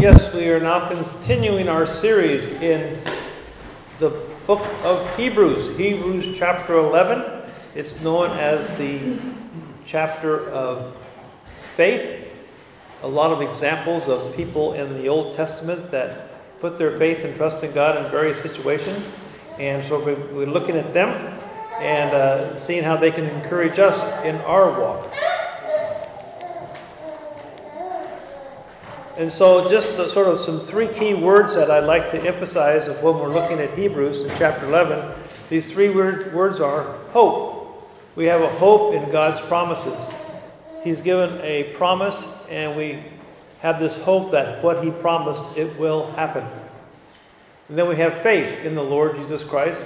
Yes, we are now continuing our series in the book of Hebrews, Hebrews chapter 11. It's known as the chapter of faith. A lot of examples of people in the Old Testament that put their faith and trust in God in various situations. And so we're looking at them and uh, seeing how they can encourage us in our walk. And so, just sort of some three key words that I'd like to emphasize of when we're looking at Hebrews in chapter 11. These three words, words are hope. We have a hope in God's promises. He's given a promise, and we have this hope that what He promised, it will happen. And then we have faith in the Lord Jesus Christ.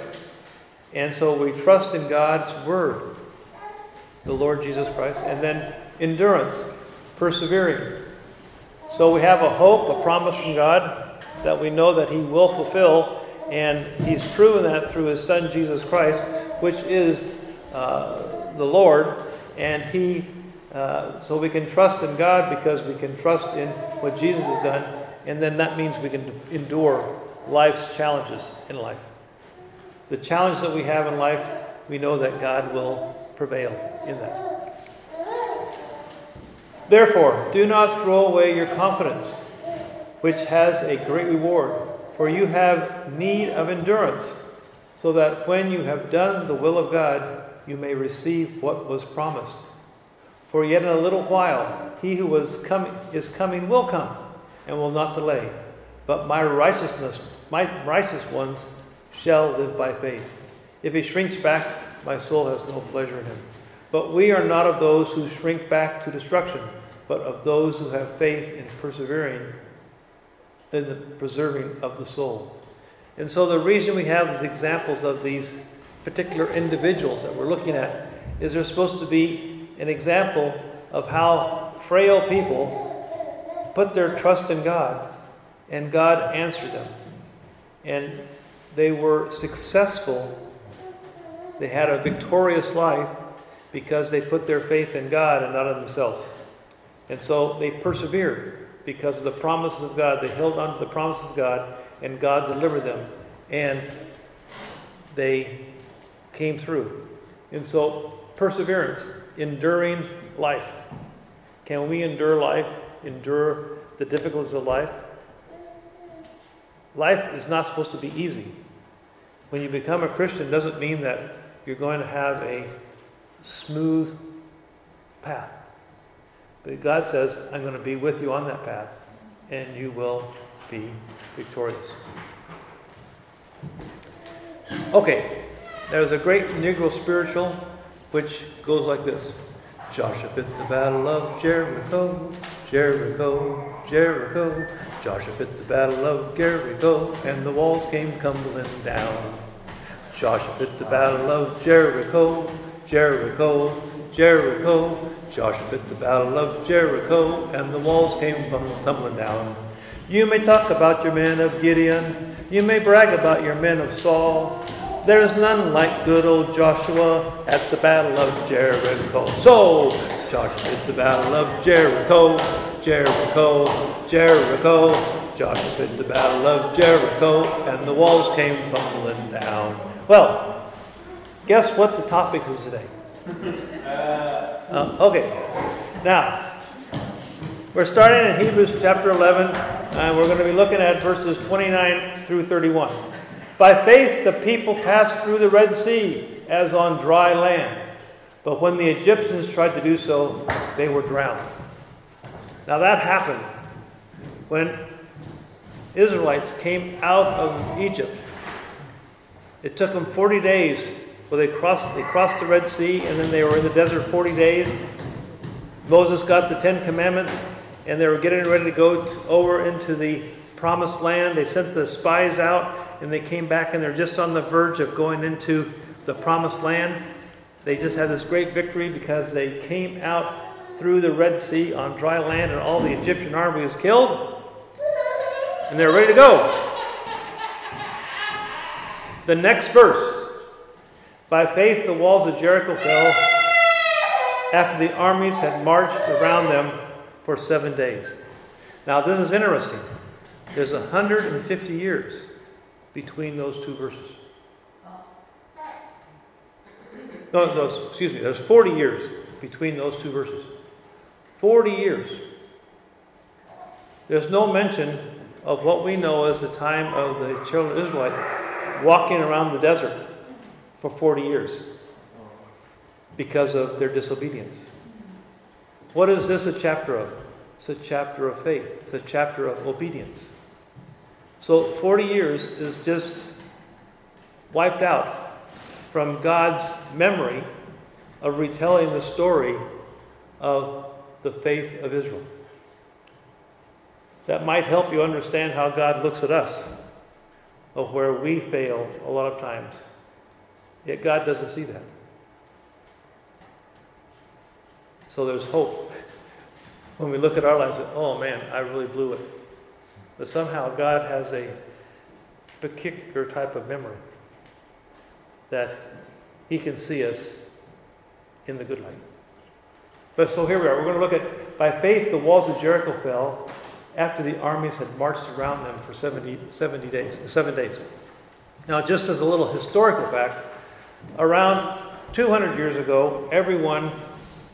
And so we trust in God's Word, the Lord Jesus Christ. And then endurance, persevering. So we have a hope, a promise from God that we know that He will fulfill, and He's proven that through His Son Jesus Christ, which is uh, the Lord, and He. Uh, so we can trust in God because we can trust in what Jesus has done, and then that means we can endure life's challenges in life. The challenge that we have in life, we know that God will prevail in that. Therefore, do not throw away your confidence, which has a great reward, for you have need of endurance, so that when you have done the will of God, you may receive what was promised. For yet in a little while, he who was coming is coming will come, and will not delay. But my righteousness, my righteous ones, shall live by faith. If he shrinks back, my soul has no pleasure in him. But we are not of those who shrink back to destruction, but of those who have faith in persevering in the preserving of the soul. And so the reason we have these examples of these particular individuals that we're looking at is they're supposed to be an example of how frail people put their trust in God and God answered them. And they were successful. They had a victorious life because they put their faith in God and not in themselves. And so they persevered because of the promises of God. They held on to the promises of God, and God delivered them. And they came through. And so, perseverance, enduring life. Can we endure life, endure the difficulties of life? Life is not supposed to be easy. When you become a Christian, doesn't mean that you're going to have a smooth path. But God says, I'm going to be with you on that path, and you will be victorious. Okay, there's a great Negro spiritual which goes like this Joshua fit the battle of Jericho, Jericho, Jericho. Joshua fit the battle of Jericho, and the walls came tumbling down. Joshua fit the battle of Jericho, Jericho, Jericho. Joshua fit the battle of Jericho, and the walls came tumbling down. You may talk about your men of Gideon, you may brag about your men of Saul. There's none like good old Joshua at the battle of Jericho. So, Joshua fit the battle of Jericho, Jericho, Jericho. Joshua fit the battle of Jericho, and the walls came tumbling down. Well, guess what the topic is today? Uh, okay. Now, we're starting in Hebrews chapter 11, and we're going to be looking at verses 29 through 31. By faith, the people passed through the Red Sea as on dry land. But when the Egyptians tried to do so, they were drowned. Now, that happened when Israelites came out of Egypt. It took them 40 days well, they crossed, they crossed the Red Sea, and then they were in the desert 40 days. Moses got the Ten Commandments, and they were getting ready to go over into the promised land. They sent the spies out, and they came back, and they're just on the verge of going into the promised land. They just had this great victory because they came out through the Red Sea on dry land, and all the Egyptian army was killed, and they're ready to go. The next verse by faith, the walls of Jericho fell after the armies had marched around them for seven days. Now, this is interesting. There's 150 years between those two verses. No, no, excuse me, there's 40 years between those two verses. 40 years. There's no mention of what we know as the time of the children of Israel walking around the desert for 40 years because of their disobedience. What is this a chapter of? It's a chapter of faith, it's a chapter of obedience. So 40 years is just wiped out from God's memory of retelling the story of the faith of Israel. That might help you understand how God looks at us, of where we fail a lot of times. Yet God doesn't see that. So there's hope. When we look at our lives, oh man, I really blew it. But somehow God has a particular type of memory that He can see us in the good light. But so here we are. We're going to look at by faith the walls of Jericho fell after the armies had marched around them for 70, 70 days, seven days. Now, just as a little historical fact, around 200 years ago, everyone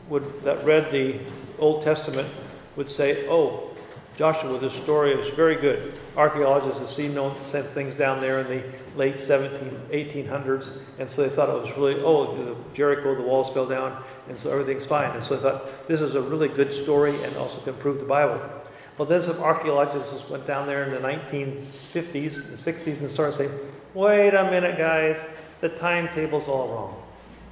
would, that read the Old Testament would say, "Oh, Joshua, this story is very good. Archaeologists have seen things down there in the late 17, 1800s, and so they thought it was really, oh, Jericho, the walls fell down, and so everything's fine. And so they thought this is a really good story and also can prove the Bible. Well, then some archaeologists went down there in the 1950s and 60s and started saying, wait a minute, guys, the timetable's all wrong.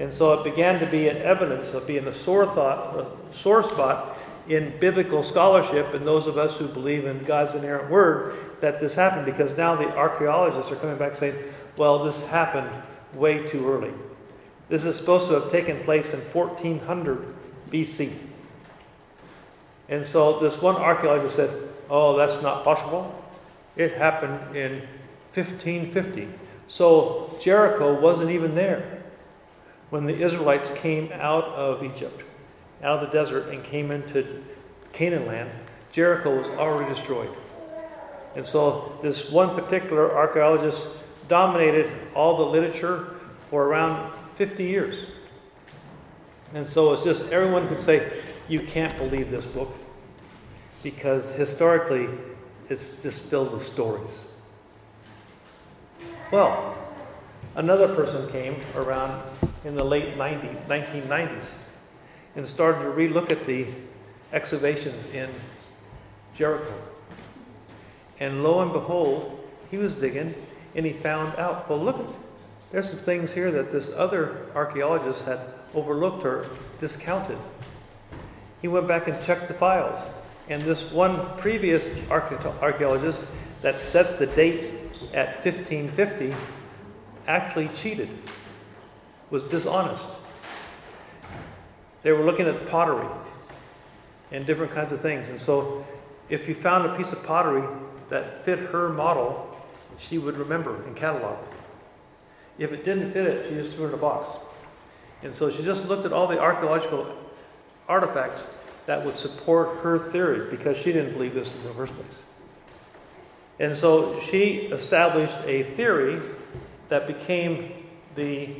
And so it began to be an evidence of being a sore thought, a sore spot in biblical scholarship and those of us who believe in God's inerrant word that this happened because now the archaeologists are coming back saying, well, this happened way too early. This is supposed to have taken place in 1400 BC. And so this one archaeologist said, oh, that's not possible. It happened in 1550. So Jericho wasn't even there when the Israelites came out of Egypt out of the desert and came into Canaan land, Jericho was already destroyed. And so this one particular archaeologist dominated all the literature for around 50 years. And so it's just everyone could say, you can't believe this book because historically it's just filled with stories. Well, another person came around in the late 90s, 1990s and started to relook at the excavations in Jericho. And lo and behold, he was digging and he found out, well, look, there's some things here that this other archaeologist had overlooked or discounted. He went back and checked the files. And this one previous archaeologist that set the dates at 1550 actually cheated, was dishonest. They were looking at pottery and different kinds of things. And so, if you found a piece of pottery that fit her model, she would remember and catalog. It. If it didn't fit it, she just threw it in a box. And so she just looked at all the archaeological artifacts that would support her theory because she didn't believe this in the first place. And so she established a theory that became the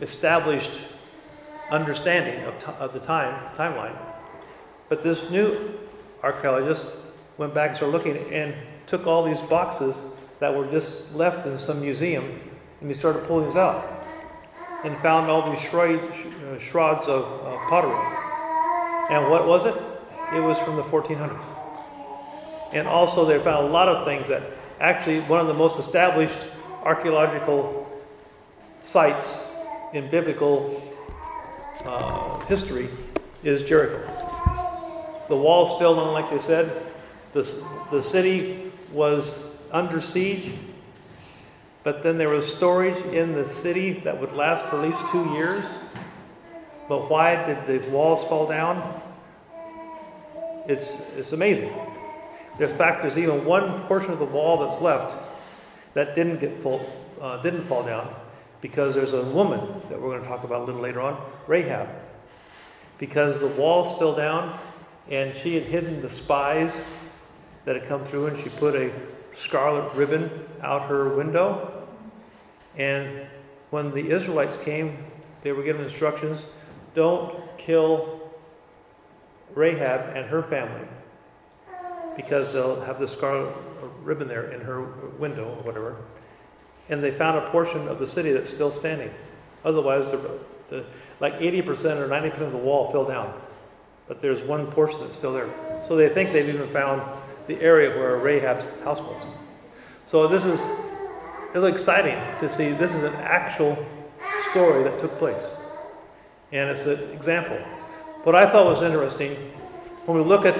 established understanding of, t- of the time timeline. But this new archaeologist went back and started looking and took all these boxes that were just left in some museum and he started pulling these out and found all these shrouds, uh, of uh, pottery. And what was it? It was from the 1400s. And also, they found a lot of things that actually, one of the most established archaeological sites in biblical uh, history is Jericho. The walls fell down, like they said. The, the city was under siege, but then there was storage in the city that would last for at least two years. But why did the walls fall down? It's, it's amazing. In fact, there's even one portion of the wall that's left that didn't get full, uh, didn't fall down because there's a woman that we're going to talk about a little later on, Rahab. Because the wall's still down and she had hidden the spies that had come through, and she put a scarlet ribbon out her window. And when the Israelites came, they were given instructions don't kill Rahab and her family because they'll have the scarlet ribbon there in her window or whatever. And they found a portion of the city that's still standing. Otherwise, the, the, like 80% or 90% of the wall fell down. But there's one portion that's still there. So they think they've even found the area where Rahab's house was. So this is it's exciting to see this is an actual story that took place. And it's an example. What I thought was interesting, when we look at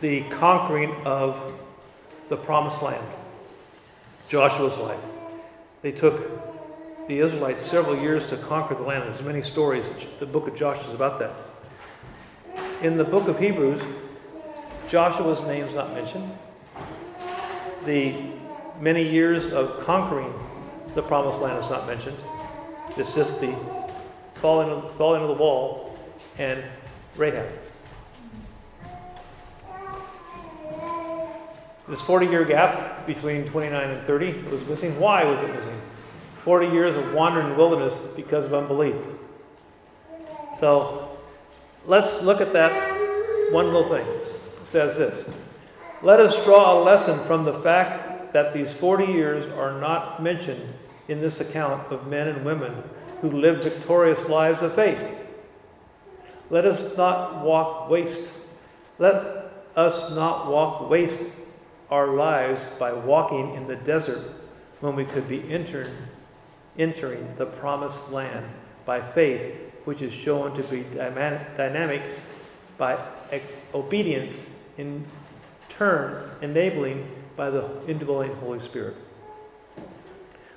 the conquering of the promised land, Joshua's life, they took the Israelites several years to conquer the land. There's many stories. The book of Joshua is about that. In the book of Hebrews, Joshua's name is not mentioned. The many years of conquering the promised land is not mentioned. It's just the falling of, falling of the wall and Rahab. This 40 year gap between 29 and 30 was missing. Why was it missing? 40 years of wandering wilderness because of unbelief. So let's look at that one little thing. It says this Let us draw a lesson from the fact that these 40 years are not mentioned in this account of men and women who lived victorious lives of faith. Let us not walk waste. Let us not walk waste our lives by walking in the desert when we could be entered, entering the promised land by faith, which is shown to be dynamic by obedience in turn enabling by the indwelling Holy Spirit.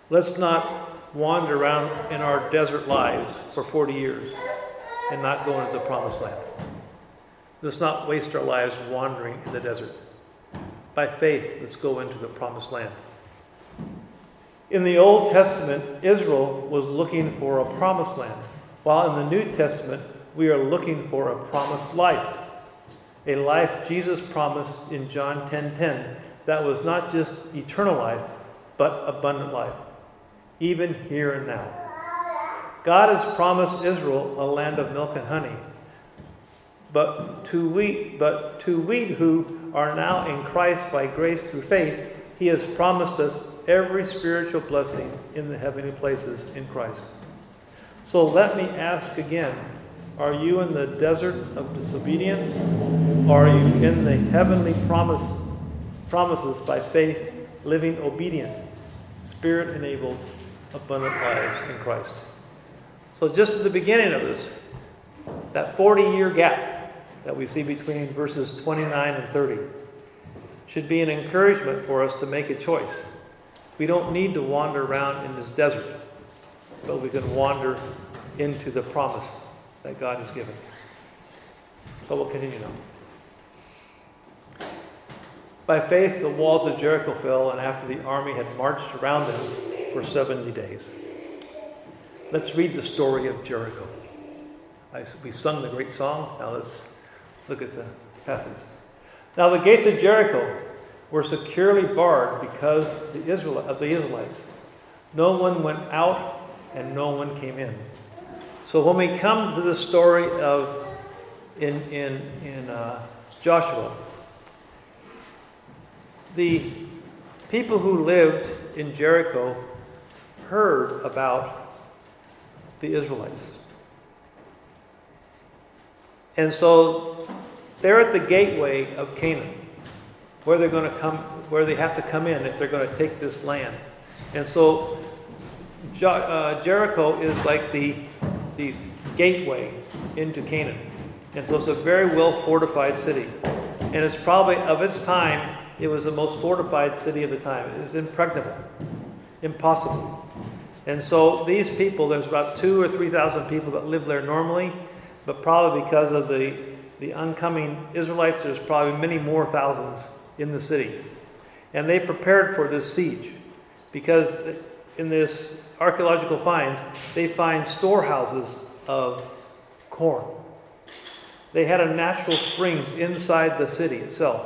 Let's not wander around in our desert lives for 40 years and not go into the promised land. Let's not waste our lives wandering in the desert. By faith, let's go into the promised land. In the Old Testament, Israel was looking for a promised land, while in the New Testament, we are looking for a promised life. A life Jesus promised in John 10:10 10, 10, that was not just eternal life, but abundant life, even here and now. God has promised Israel a land of milk and honey. But to we but to we who are now in Christ by grace through faith, he has promised us every spiritual blessing in the heavenly places in Christ. So let me ask again are you in the desert of disobedience? Or are you in the heavenly promise, promises by faith, living obedient, spirit enabled, abundant lives in Christ? So, just at the beginning of this, that 40 year gap, that we see between verses 29 and 30 should be an encouragement for us to make a choice. We don't need to wander around in this desert, but we can wander into the promise that God has given. So we'll continue now. By faith, the walls of Jericho fell, and after the army had marched around them for 70 days. Let's read the story of Jericho. We sung the great song. Now let's Look at the passage. Now the gates of Jericho were securely barred because the Israel, of the Israelites. No one went out and no one came in. So when we come to the story of in in in uh, Joshua, the people who lived in Jericho heard about the Israelites. And so they're at the gateway of Canaan, where they're going to come, where they have to come in if they're going to take this land. And so uh, Jericho is like the, the gateway into Canaan. And so it's a very well fortified city. And it's probably, of its time, it was the most fortified city of the time. It is impregnable, impossible. And so these people, there's about two or three thousand people that live there normally. But probably because of the, the oncoming Israelites, there's probably many more thousands in the city. And they prepared for this siege because in this archaeological finds, they find storehouses of corn. They had a natural springs inside the city itself,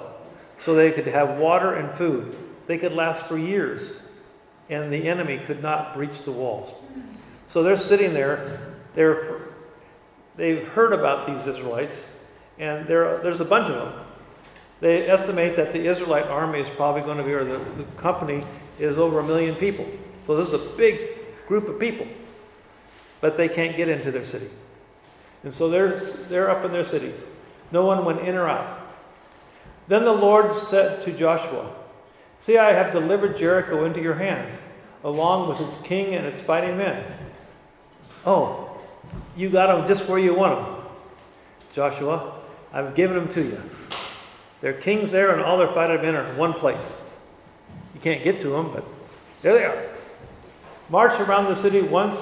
so they could have water and food. They could last for years, and the enemy could not breach the walls. So they're sitting there. They're, they've heard about these Israelites, and there, there's a bunch of them. They estimate that the Israelite army is probably going to be, or the, the company is over a million people. So this is a big group of people, but they can't get into their city. And so they're, they're up in their city. No one went in or out. Then the Lord said to Joshua, See, I have delivered Jericho into your hands, along with its king and its fighting men. Oh, you got them just where you want them. Joshua, I've given them to you. Their kings there and all their fighting men are in one place. You can't get to them, but there they are. March around the city once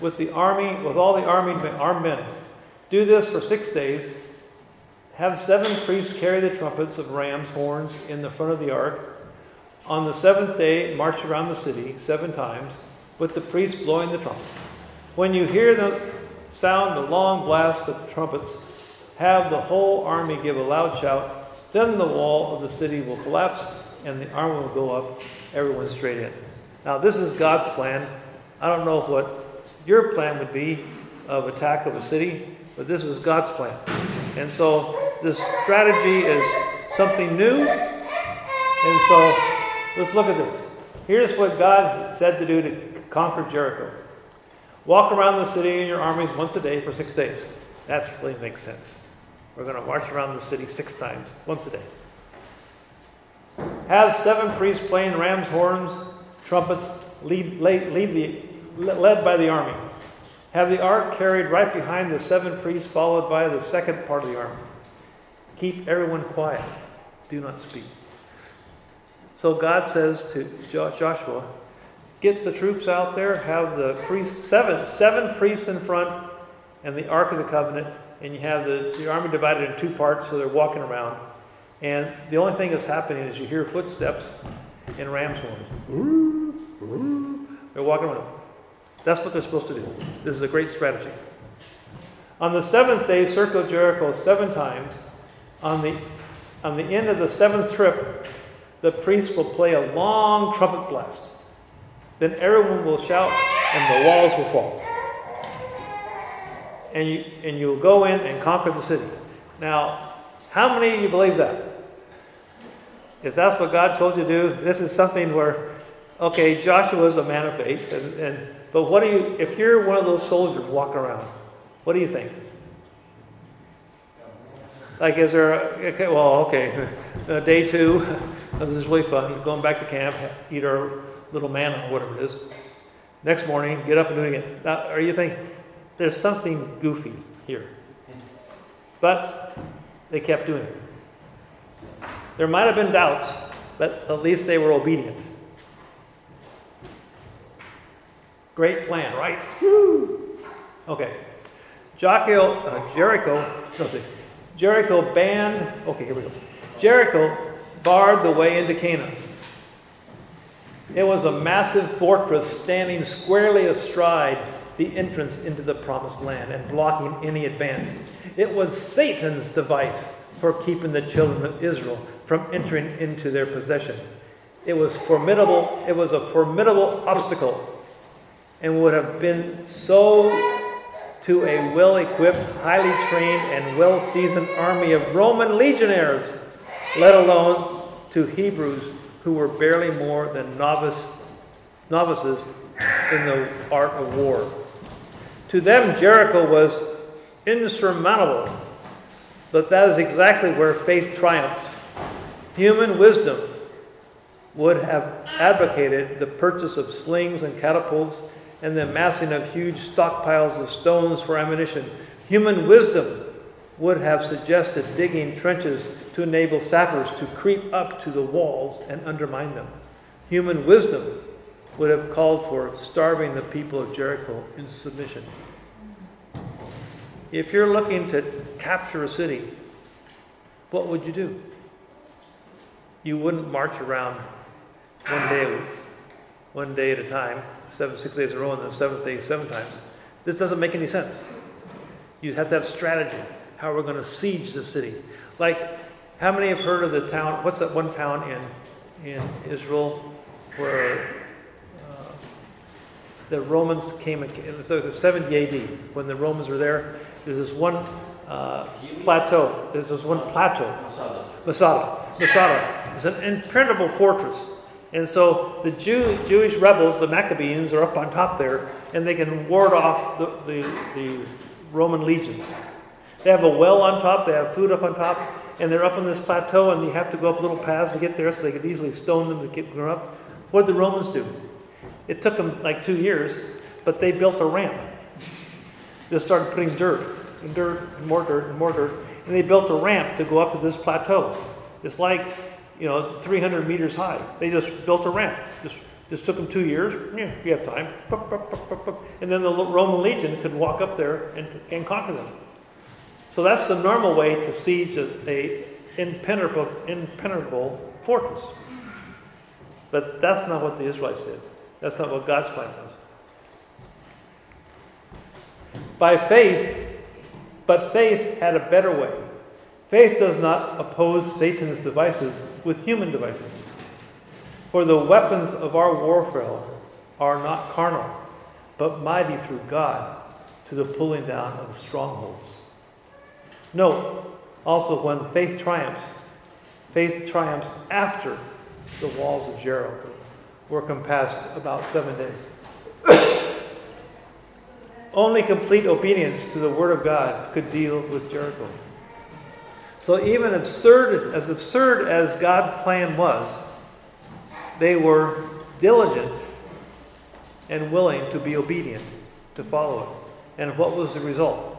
with the army, with all the army armed men. Do this for six days. Have seven priests carry the trumpets of ram's horns in the front of the ark. On the seventh day, march around the city seven times, with the priests blowing the trumpets. When you hear the sound, the long blast of the trumpets, have the whole army give a loud shout. Then the wall of the city will collapse, and the army will go up, everyone straight in. Now, this is God's plan. I don't know what your plan would be of attack of a city, but this was God's plan. And so this strategy is something new. And so let's look at this. Here's what God said to do to conquer Jericho. Walk around the city in your armies once a day for six days. That really makes sense. We're going to march around the city six times, once a day. Have seven priests playing ram's horns, trumpets, lead, lead, lead the, led by the army. Have the ark carried right behind the seven priests, followed by the second part of the army. Keep everyone quiet. Do not speak. So God says to Joshua, get the troops out there, have the priests, seven, seven priests in front, and the Ark of the Covenant, and you have the, the army divided in two parts, so they're walking around. And the only thing that's happening is you hear footsteps and ram's horns. They're walking around. That's what they're supposed to do. This is a great strategy. On the seventh day, circle Jericho seven times. On the, on the end of the seventh trip, the priest will play a long trumpet blast. Then everyone will shout, and the walls will fall. And you, and you will go in and conquer the city. Now, how many of you believe that? If that's what God told you to do, this is something where, okay, Joshua is a man of faith, and, and but what do you, if you're one of those soldiers walking around, what do you think? Like, is there, a, okay, well, okay, uh, day two, this is really fun. Going back to camp, eat our little manna, or whatever it is. Next morning, get up and do it. Now, are you thinking, there's something goofy here? But they kept doing it. There might have been doubts, but at least they were obedient. Great plan, right? Woo! Okay. Jericho, uh, Jericho, no, see, Jericho banned, okay, here we go. Jericho barred the way into Canaan. It was a massive fortress standing squarely astride the entrance into the promised land and blocking any advance. It was Satan's device for keeping the children of Israel from entering into their possession. It was formidable, it was a formidable obstacle and would have been so to a well equipped, highly trained, and well seasoned army of Roman legionaries, let alone to Hebrews who were barely more than novice, novices in the art of war. To them, Jericho was insurmountable, but that is exactly where faith triumphs. Human wisdom would have advocated the purchase of slings and catapults and the amassing of huge stockpiles of stones for ammunition. Human wisdom would have suggested digging trenches to enable sappers to creep up to the walls and undermine them. Human wisdom would have called for starving the people of Jericho in submission. If you're looking to capture a city, what would you do? You wouldn't march around one day, one day at a time seven, six days in a row, and then the seventh day seven times. This doesn't make any sense. You have to have strategy. how we're going to siege the city. Like, how many have heard of the town? What's that one town in, in Israel where uh, the Romans came? It was like 70 AD when the Romans were there. There's this one uh, plateau. There's this one plateau. Masada. Masada. Masada. It's an impenetrable fortress. And so the Jew, Jewish rebels, the Maccabees, are up on top there, and they can ward off the, the, the Roman legions. They have a well on top, they have food up on top, and they're up on this plateau, and you have to go up little paths to get there so they could easily stone them to get them up. What did the Romans do? It took them like two years, but they built a ramp. They started putting dirt and dirt and more dirt and more dirt, and they built a ramp to go up to this plateau. It's like, you know, 300 meters high. They just built a ramp. Just, just took them two years. Yeah, you have time. And then the Roman legion could walk up there and, and conquer them. So that's the normal way to siege a, impenetrable, impenetrable fortress. But that's not what the Israelites did. That's not what God's plan was. By faith, but faith had a better way. Faith does not oppose Satan's devices with human devices. For the weapons of our warfare are not carnal, but mighty through God to the pulling down of strongholds. Note also when faith triumphs, faith triumphs after the walls of Jericho were compassed about seven days. Only complete obedience to the Word of God could deal with Jericho. So even absurd as absurd as God's plan was, they were diligent and willing to be obedient to follow it. And what was the result?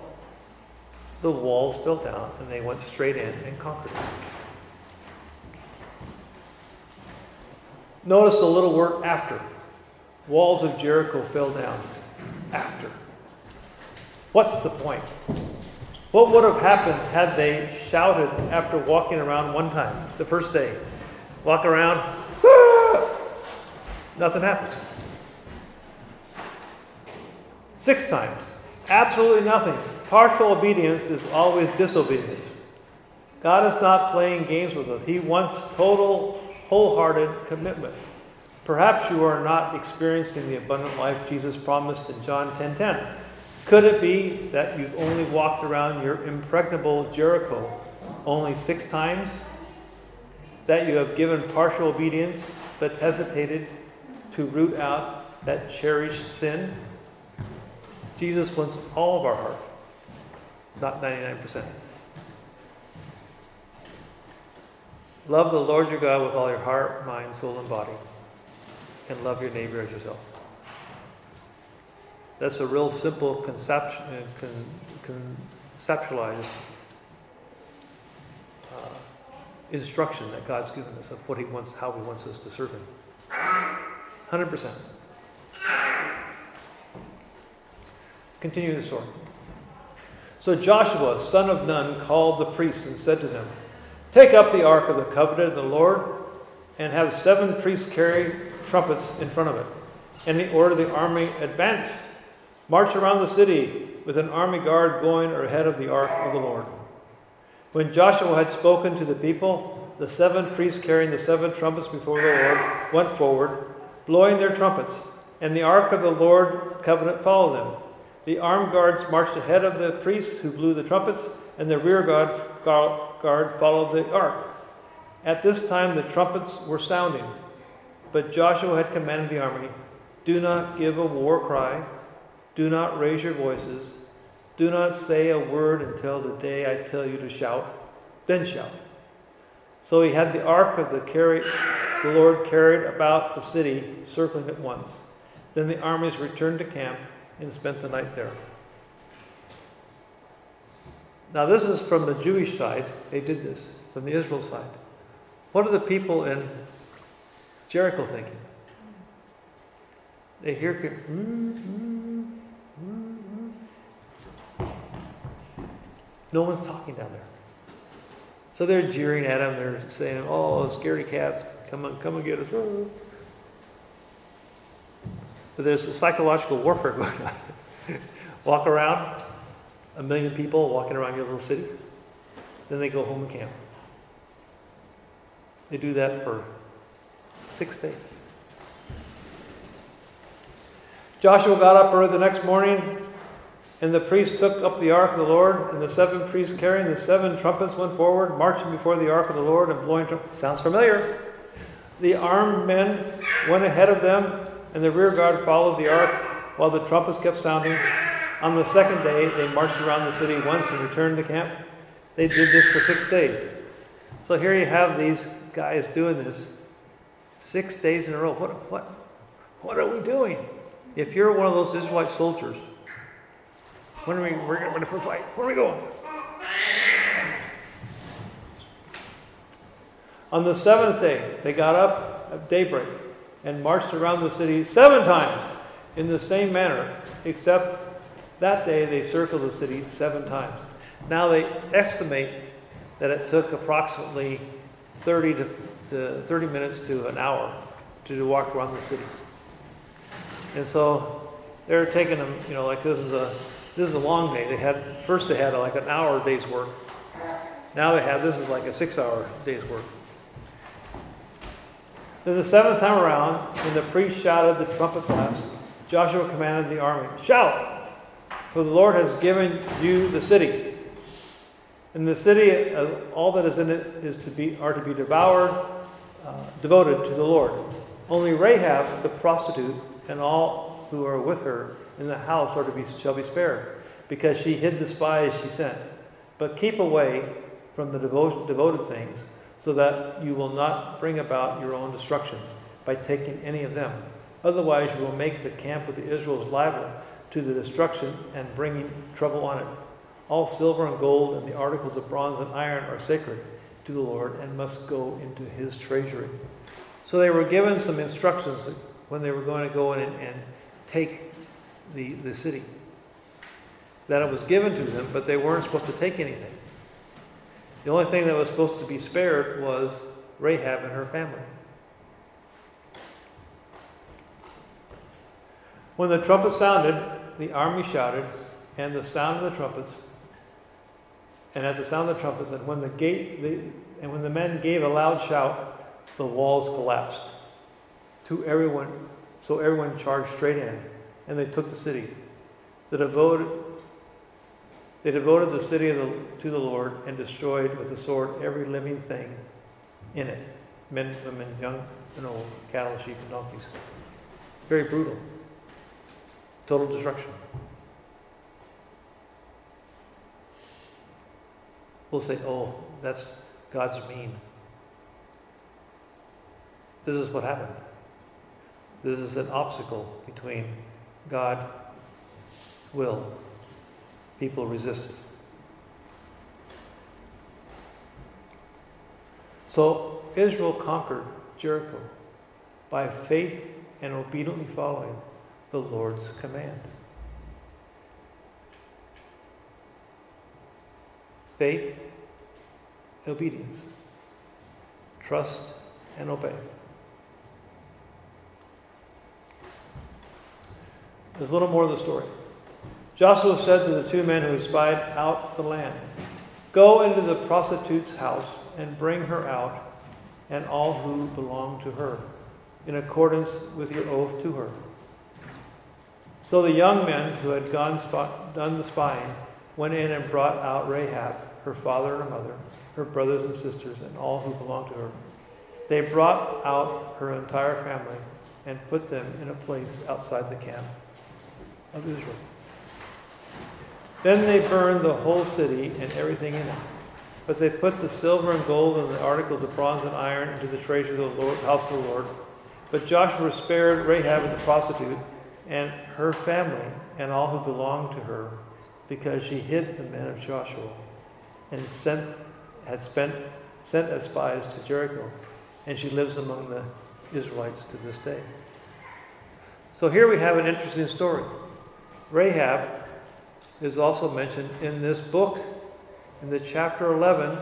The walls fell down and they went straight in and conquered it. Notice the little word after. Walls of Jericho fell down after. What's the point? What would have happened had they shouted after walking around one time, the first day? Walk around, ah! nothing happens. Six times, absolutely nothing. Partial obedience is always disobedience. God is not playing games with us, He wants total, wholehearted commitment. Perhaps you are not experiencing the abundant life Jesus promised in John 10:10. 10, 10. Could it be that you've only walked around your impregnable Jericho only six times? That you have given partial obedience but hesitated to root out that cherished sin? Jesus wants all of our heart, not 99%. Love the Lord your God with all your heart, mind, soul, and body, and love your neighbor as yourself. That's a real simple conception, uh, con, conceptualized uh, instruction that God's given us of what He wants, how He wants us to serve Him. Hundred percent. Continue the story. So Joshua, son of Nun, called the priests and said to them, Take up the ark of the covenant of the Lord, and have seven priests carry trumpets in front of it. And he ordered the army advance March around the city with an army guard going ahead of the ark of the Lord. When Joshua had spoken to the people, the seven priests carrying the seven trumpets before the Lord went forward, blowing their trumpets, and the ark of the Lord's covenant followed them. The armed guards marched ahead of the priests who blew the trumpets, and the rear guard, guard followed the ark. At this time the trumpets were sounding, but Joshua had commanded the army, Do not give a war cry do not raise your voices. Do not say a word until the day I tell you to shout. Then shout. So he had the ark of the, carry, the Lord carried about the city, circling it once. Then the armies returned to camp and spent the night there. Now, this is from the Jewish side. They did this. From the Israel side. What are the people in Jericho thinking? They hear, mm, mm, No one's talking down there. So they're jeering at him. They're saying, "Oh, scaredy cats, come on, come and get us!" But there's a psychological warfare going on. Walk around a million people walking around your little city. Then they go home and camp. They do that for six days. Joshua got up early the next morning, and the priests took up the ark of the Lord, and the seven priests carrying the seven trumpets went forward, marching before the ark of the Lord and blowing trumpets. Sounds familiar. The armed men went ahead of them, and the rear guard followed the ark while the trumpets kept sounding. On the second day, they marched around the city once and returned to camp. They did this for six days. So here you have these guys doing this six days in a row. What, what, what are we doing? If you're one of those Israelite soldiers, when are we, we're getting ready for fight. Where are we going? On the seventh day, they got up at daybreak and marched around the city seven times in the same manner, except that day they circled the city seven times. Now they estimate that it took approximately 30 to, to 30 minutes to an hour to walk around the city. And so they're taking them, you know, like this is a this is a long day. They had first they had like an hour day's work. Now they have this is like a six hour day's work. Then the seventh time around, when the priest shouted the trumpet blast, Joshua commanded the army, Shout! For the Lord has given you the city. And the city, uh, all that is in it, is to be are to be devoured, uh, devoted to the Lord. Only Rahab, the prostitute, and all who are with her in the house are to be, shall be spared, because she hid the spies she sent. But keep away from the devoted, devoted things, so that you will not bring about your own destruction by taking any of them. Otherwise, you will make the camp of the Israelites liable to the destruction and bringing trouble on it. All silver and gold and the articles of bronze and iron are sacred to the Lord and must go into his treasury. So they were given some instructions when they were going to go in and, and take the, the city. That it was given to them, but they weren't supposed to take anything. The only thing that was supposed to be spared was Rahab and her family. When the trumpet sounded, the army shouted, and the sound of the trumpets, and at the sound of the trumpets, and when the gate, the, and when the men gave a loud shout, the walls collapsed. To everyone, so everyone charged straight in and they took the city. The devoted, they devoted the city the, to the Lord and destroyed with the sword every living thing in it men, women, young and old, cattle, sheep, and donkeys. Very brutal. Total destruction. We'll say, oh, that's God's mean. This is what happened. This is an obstacle between God will. People resisted. So Israel conquered Jericho by faith and obediently following the Lord's command. Faith, obedience, trust, and obey. There's a little more of the story. Joshua said to the two men who had spied out the land, Go into the prostitute's house and bring her out, and all who belong to her, in accordance with your oath to her. So the young men who had spot, done the spying went in and brought out Rahab, her father and her mother, her brothers and sisters, and all who belonged to her. They brought out her entire family and put them in a place outside the camp of Israel. Then they burned the whole city and everything in it. But they put the silver and gold and the articles of bronze and iron into the treasure of the Lord, house of the Lord. But Joshua spared Rahab the prostitute and her family and all who belonged to her, because she hid the men of Joshua and sent, had spent, sent as spies to Jericho, and she lives among the Israelites to this day. So here we have an interesting story. Rahab is also mentioned in this book, in the chapter 11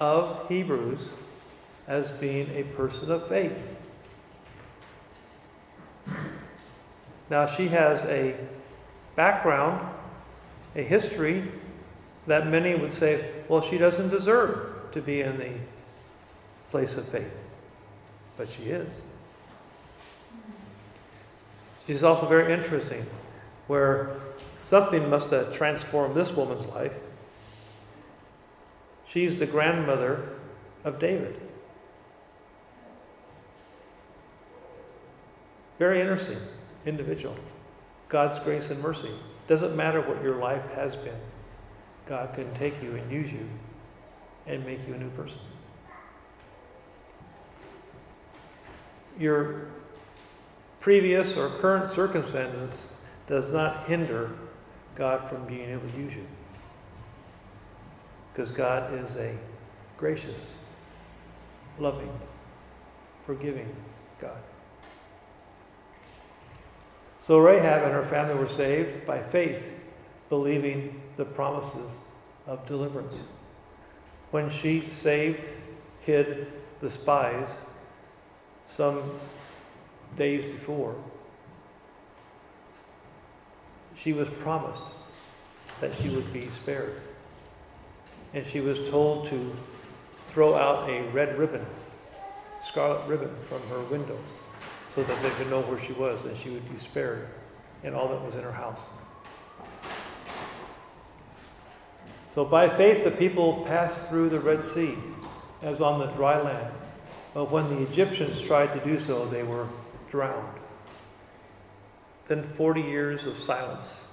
of Hebrews, as being a person of faith. Now, she has a background a history that many would say, well, she doesn't deserve to be in the place of faith. But she is. She's also very interesting, where something must have transformed this woman's life. She's the grandmother of David. Very interesting individual. God's grace and mercy. Doesn't matter what your life has been, God can take you and use you and make you a new person. Your previous or current circumstances does not hinder God from being able to use you. Because God is a gracious, loving, forgiving God. So Rahab and her family were saved by faith, believing the promises of deliverance. When she saved, hid the spies some days before, she was promised that she would be spared. And she was told to throw out a red ribbon, scarlet ribbon, from her window so that they could know where she was and she would be spared and all that was in her house. So by faith, the people passed through the Red Sea as on the dry land. But when the Egyptians tried to do so, they were drowned. Then 40 years of silence.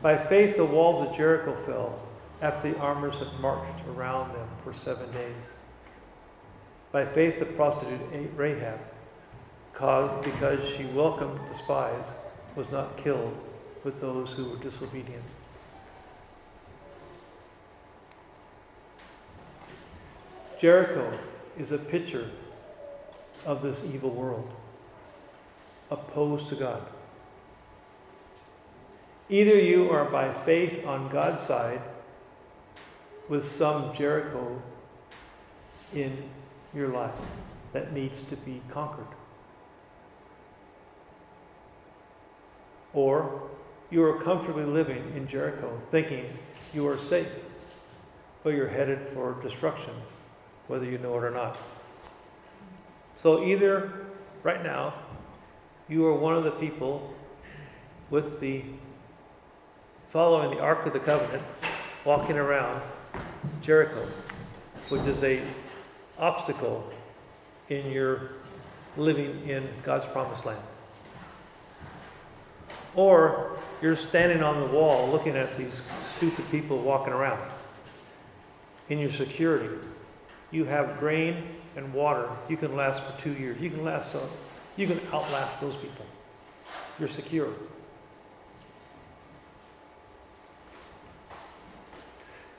By faith, the walls of Jericho fell after the armors had marched around them for seven days. By faith, the prostitute Rahab, caused because she welcomed the spies, was not killed with those who were disobedient. Jericho is a picture of this evil world, opposed to God. Either you are by faith on God's side with some Jericho in your life that needs to be conquered. Or you are comfortably living in Jericho thinking you are safe, but you're headed for destruction, whether you know it or not. So either right now you are one of the people with the following the Ark of the Covenant, walking around Jericho, which is a obstacle in your living in God's promised land. Or you're standing on the wall looking at these stupid people walking around. In your security, you have grain and water. You can last for two years. You can last. You can outlast those people. You're secure.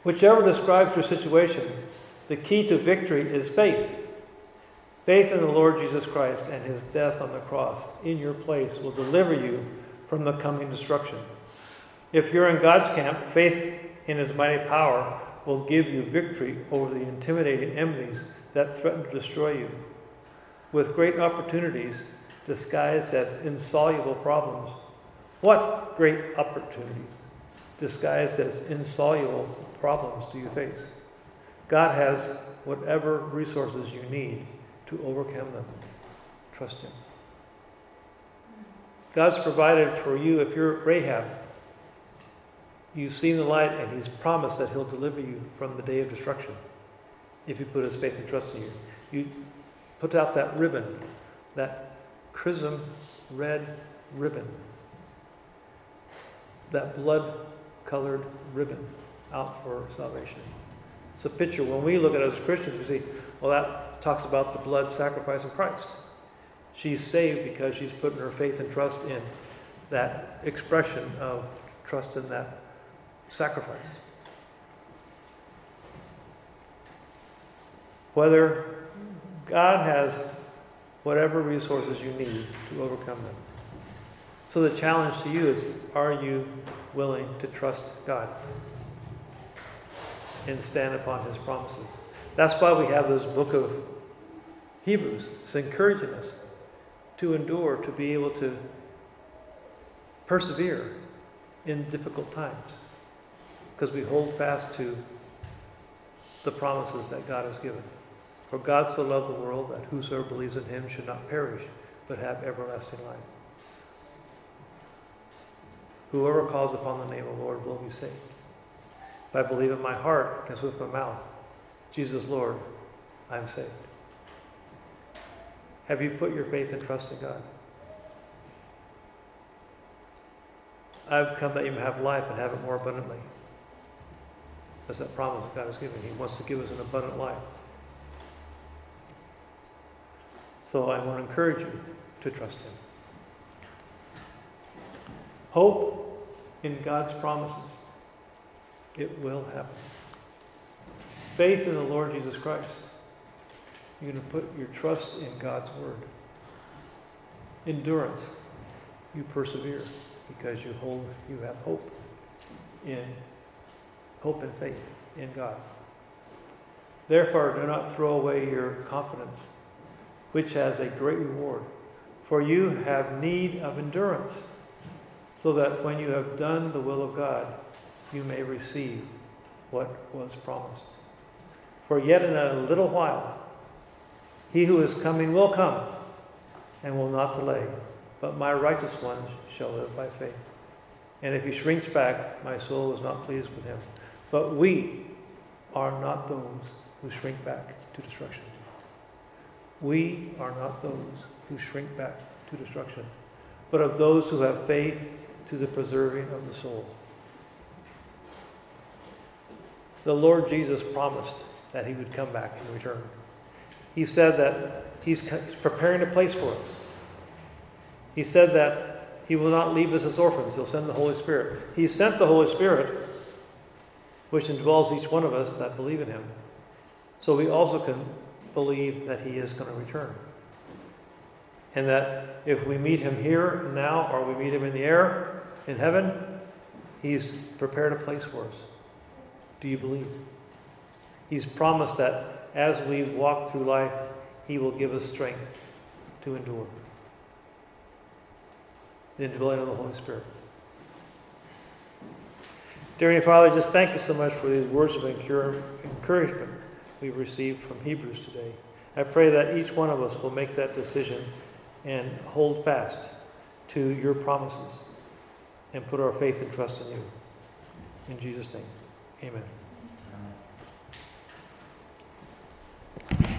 Whichever describes your situation, the key to victory is faith. Faith in the Lord Jesus Christ and his death on the cross in your place will deliver you from the coming destruction. If you're in God's camp, faith in his mighty power will give you victory over the intimidating enemies that threaten to destroy you. With great opportunities disguised as insoluble problems. What great opportunities disguised as insoluble problems do you face? God has whatever resources you need to overcome them. Trust Him. God's provided for you if you're Rahab. You've seen the light, and He's promised that He'll deliver you from the day of destruction if you put His faith and trust in you. You put out that ribbon, that chrism red ribbon, that blood colored ribbon out for salvation. It's a picture. When we look at it as Christians, we see, well, that talks about the blood sacrifice of Christ. She's saved because she's putting her faith and trust in that expression of trust in that sacrifice. Whether God has whatever resources you need to overcome them. So the challenge to you is are you willing to trust God? and stand upon his promises. That's why we have this book of Hebrews. It's encouraging us to endure, to be able to persevere in difficult times because we hold fast to the promises that God has given. For God so loved the world that whosoever believes in him should not perish, but have everlasting life. Whoever calls upon the name of the Lord will be saved. If I believe in my heart, confess with my mouth, Jesus Lord, I am saved. Have you put your faith and trust in God? I've come that you may have life and have it more abundantly. That's that promise that God has given. He wants to give us an abundant life. So I want to encourage you to trust Him. Hope in God's promises. It will happen. Faith in the Lord Jesus Christ. You're going to put your trust in God's Word. Endurance. You persevere because you hold, you have hope in hope and faith in God. Therefore, do not throw away your confidence, which has a great reward. For you have need of endurance, so that when you have done the will of God, you may receive what was promised. For yet in a little while, he who is coming will come and will not delay, but my righteous one shall live by faith. And if he shrinks back, my soul is not pleased with him. But we are not those who shrink back to destruction. We are not those who shrink back to destruction, but of those who have faith to the preserving of the soul. The Lord Jesus promised that he would come back and return. He said that he's preparing a place for us. He said that he will not leave us as orphans. He'll send the Holy Spirit. He sent the Holy Spirit, which indwells each one of us that believe in him. So we also can believe that he is going to return. And that if we meet him here now or we meet him in the air, in heaven, he's prepared a place for us. Do you believe? He's promised that as we walk through life, he will give us strength to endure the indwelling of the Holy Spirit. Dear Father, just thank you so much for these words of encouragement we've received from Hebrews today. I pray that each one of us will make that decision and hold fast to your promises and put our faith and trust in you. In Jesus' name, amen.